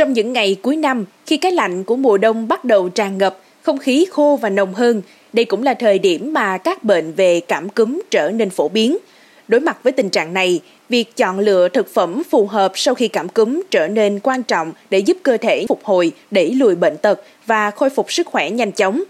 Trong những ngày cuối năm, khi cái lạnh của mùa đông bắt đầu tràn ngập, không khí khô và nồng hơn, đây cũng là thời điểm mà các bệnh về cảm cúm trở nên phổ biến. Đối mặt với tình trạng này, việc chọn lựa thực phẩm phù hợp sau khi cảm cúm trở nên quan trọng để giúp cơ thể phục hồi, đẩy lùi bệnh tật và khôi phục sức khỏe nhanh chóng.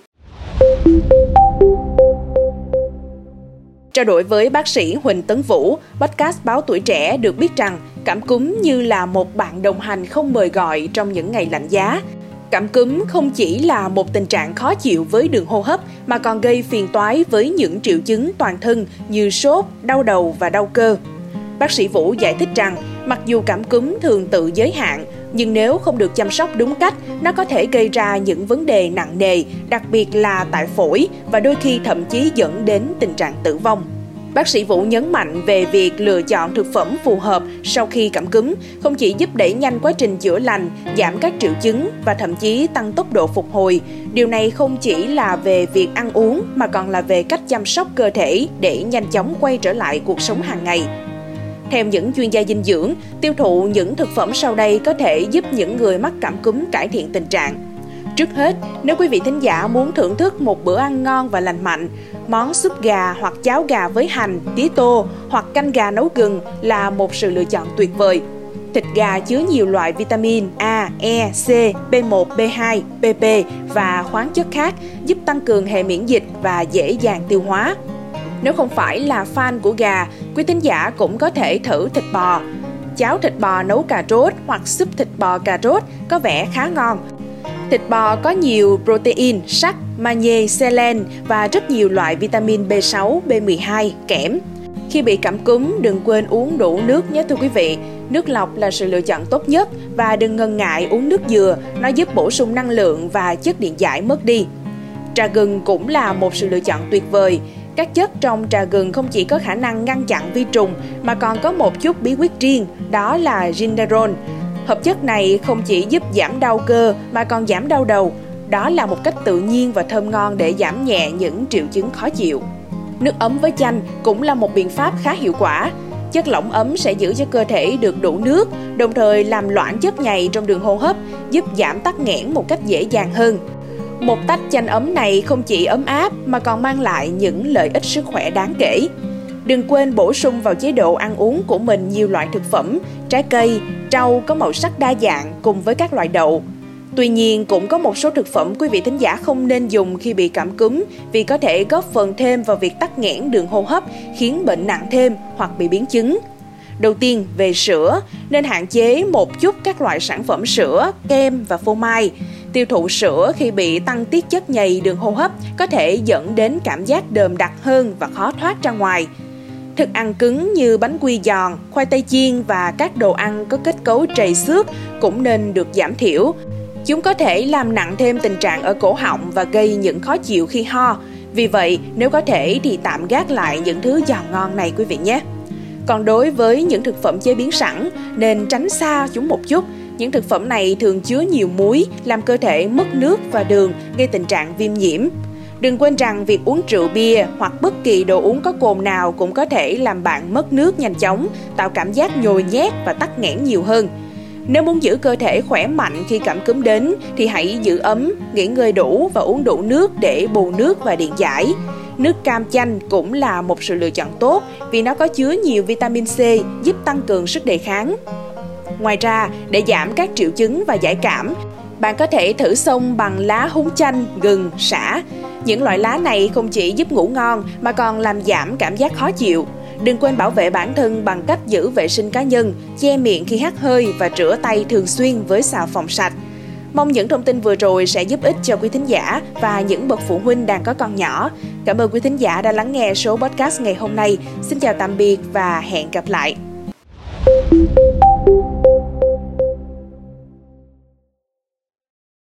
Trao đổi với bác sĩ Huỳnh Tấn Vũ, podcast Báo Tuổi Trẻ được biết rằng cảm cúm như là một bạn đồng hành không mời gọi trong những ngày lạnh giá. Cảm cúm không chỉ là một tình trạng khó chịu với đường hô hấp mà còn gây phiền toái với những triệu chứng toàn thân như sốt, đau đầu và đau cơ. Bác sĩ Vũ giải thích rằng, mặc dù cảm cúm thường tự giới hạn, nhưng nếu không được chăm sóc đúng cách, nó có thể gây ra những vấn đề nặng nề, đặc biệt là tại phổi và đôi khi thậm chí dẫn đến tình trạng tử vong. Bác sĩ Vũ nhấn mạnh về việc lựa chọn thực phẩm phù hợp sau khi cảm cúm không chỉ giúp đẩy nhanh quá trình chữa lành, giảm các triệu chứng và thậm chí tăng tốc độ phục hồi. Điều này không chỉ là về việc ăn uống mà còn là về cách chăm sóc cơ thể để nhanh chóng quay trở lại cuộc sống hàng ngày. Theo những chuyên gia dinh dưỡng, tiêu thụ những thực phẩm sau đây có thể giúp những người mắc cảm cúm cải thiện tình trạng. Trước hết, nếu quý vị thính giả muốn thưởng thức một bữa ăn ngon và lành mạnh, món súp gà hoặc cháo gà với hành, tía tô hoặc canh gà nấu gừng là một sự lựa chọn tuyệt vời. Thịt gà chứa nhiều loại vitamin A, E, C, B1, B2, PP và khoáng chất khác giúp tăng cường hệ miễn dịch và dễ dàng tiêu hóa. Nếu không phải là fan của gà, quý tín giả cũng có thể thử thịt bò. Cháo thịt bò nấu cà rốt hoặc súp thịt bò cà rốt có vẻ khá ngon. Thịt bò có nhiều protein, sắt, magie, selen và rất nhiều loại vitamin B6, B12, kẽm. Khi bị cảm cúm, đừng quên uống đủ nước nhé thưa quý vị. Nước lọc là sự lựa chọn tốt nhất và đừng ngần ngại uống nước dừa, nó giúp bổ sung năng lượng và chất điện giải mất đi. Trà gừng cũng là một sự lựa chọn tuyệt vời. Các chất trong trà gừng không chỉ có khả năng ngăn chặn vi trùng mà còn có một chút bí quyết riêng, đó là gingerol. Hợp chất này không chỉ giúp giảm đau cơ mà còn giảm đau đầu. Đó là một cách tự nhiên và thơm ngon để giảm nhẹ những triệu chứng khó chịu. Nước ấm với chanh cũng là một biện pháp khá hiệu quả. Chất lỏng ấm sẽ giữ cho cơ thể được đủ nước, đồng thời làm loãng chất nhầy trong đường hô hấp, giúp giảm tắc nghẽn một cách dễ dàng hơn. Một tách chanh ấm này không chỉ ấm áp mà còn mang lại những lợi ích sức khỏe đáng kể. Đừng quên bổ sung vào chế độ ăn uống của mình nhiều loại thực phẩm, trái cây, rau có màu sắc đa dạng cùng với các loại đậu. Tuy nhiên, cũng có một số thực phẩm quý vị thính giả không nên dùng khi bị cảm cúm vì có thể góp phần thêm vào việc tắc nghẽn đường hô hấp, khiến bệnh nặng thêm hoặc bị biến chứng. Đầu tiên, về sữa, nên hạn chế một chút các loại sản phẩm sữa, kem và phô mai. Tiêu thụ sữa khi bị tăng tiết chất nhầy đường hô hấp có thể dẫn đến cảm giác đờm đặc hơn và khó thoát ra ngoài. Thức ăn cứng như bánh quy giòn, khoai tây chiên và các đồ ăn có kết cấu trầy xước cũng nên được giảm thiểu. Chúng có thể làm nặng thêm tình trạng ở cổ họng và gây những khó chịu khi ho. Vì vậy, nếu có thể thì tạm gác lại những thứ giòn ngon này quý vị nhé. Còn đối với những thực phẩm chế biến sẵn, nên tránh xa chúng một chút. Những thực phẩm này thường chứa nhiều muối, làm cơ thể mất nước và đường, gây tình trạng viêm nhiễm. Đừng quên rằng việc uống rượu bia hoặc bất kỳ đồ uống có cồn nào cũng có thể làm bạn mất nước nhanh chóng, tạo cảm giác nhồi nhét và tắc nghẽn nhiều hơn. Nếu muốn giữ cơ thể khỏe mạnh khi cảm cúm đến thì hãy giữ ấm, nghỉ ngơi đủ và uống đủ nước để bù nước và điện giải. Nước cam chanh cũng là một sự lựa chọn tốt vì nó có chứa nhiều vitamin C giúp tăng cường sức đề kháng. Ngoài ra, để giảm các triệu chứng và giải cảm, bạn có thể thử xông bằng lá húng chanh, gừng, sả. Những loại lá này không chỉ giúp ngủ ngon mà còn làm giảm cảm giác khó chịu. Đừng quên bảo vệ bản thân bằng cách giữ vệ sinh cá nhân, che miệng khi hắt hơi và rửa tay thường xuyên với xà phòng sạch. Mong những thông tin vừa rồi sẽ giúp ích cho quý thính giả và những bậc phụ huynh đang có con nhỏ. Cảm ơn quý thính giả đã lắng nghe số podcast ngày hôm nay. Xin chào tạm biệt và hẹn gặp lại.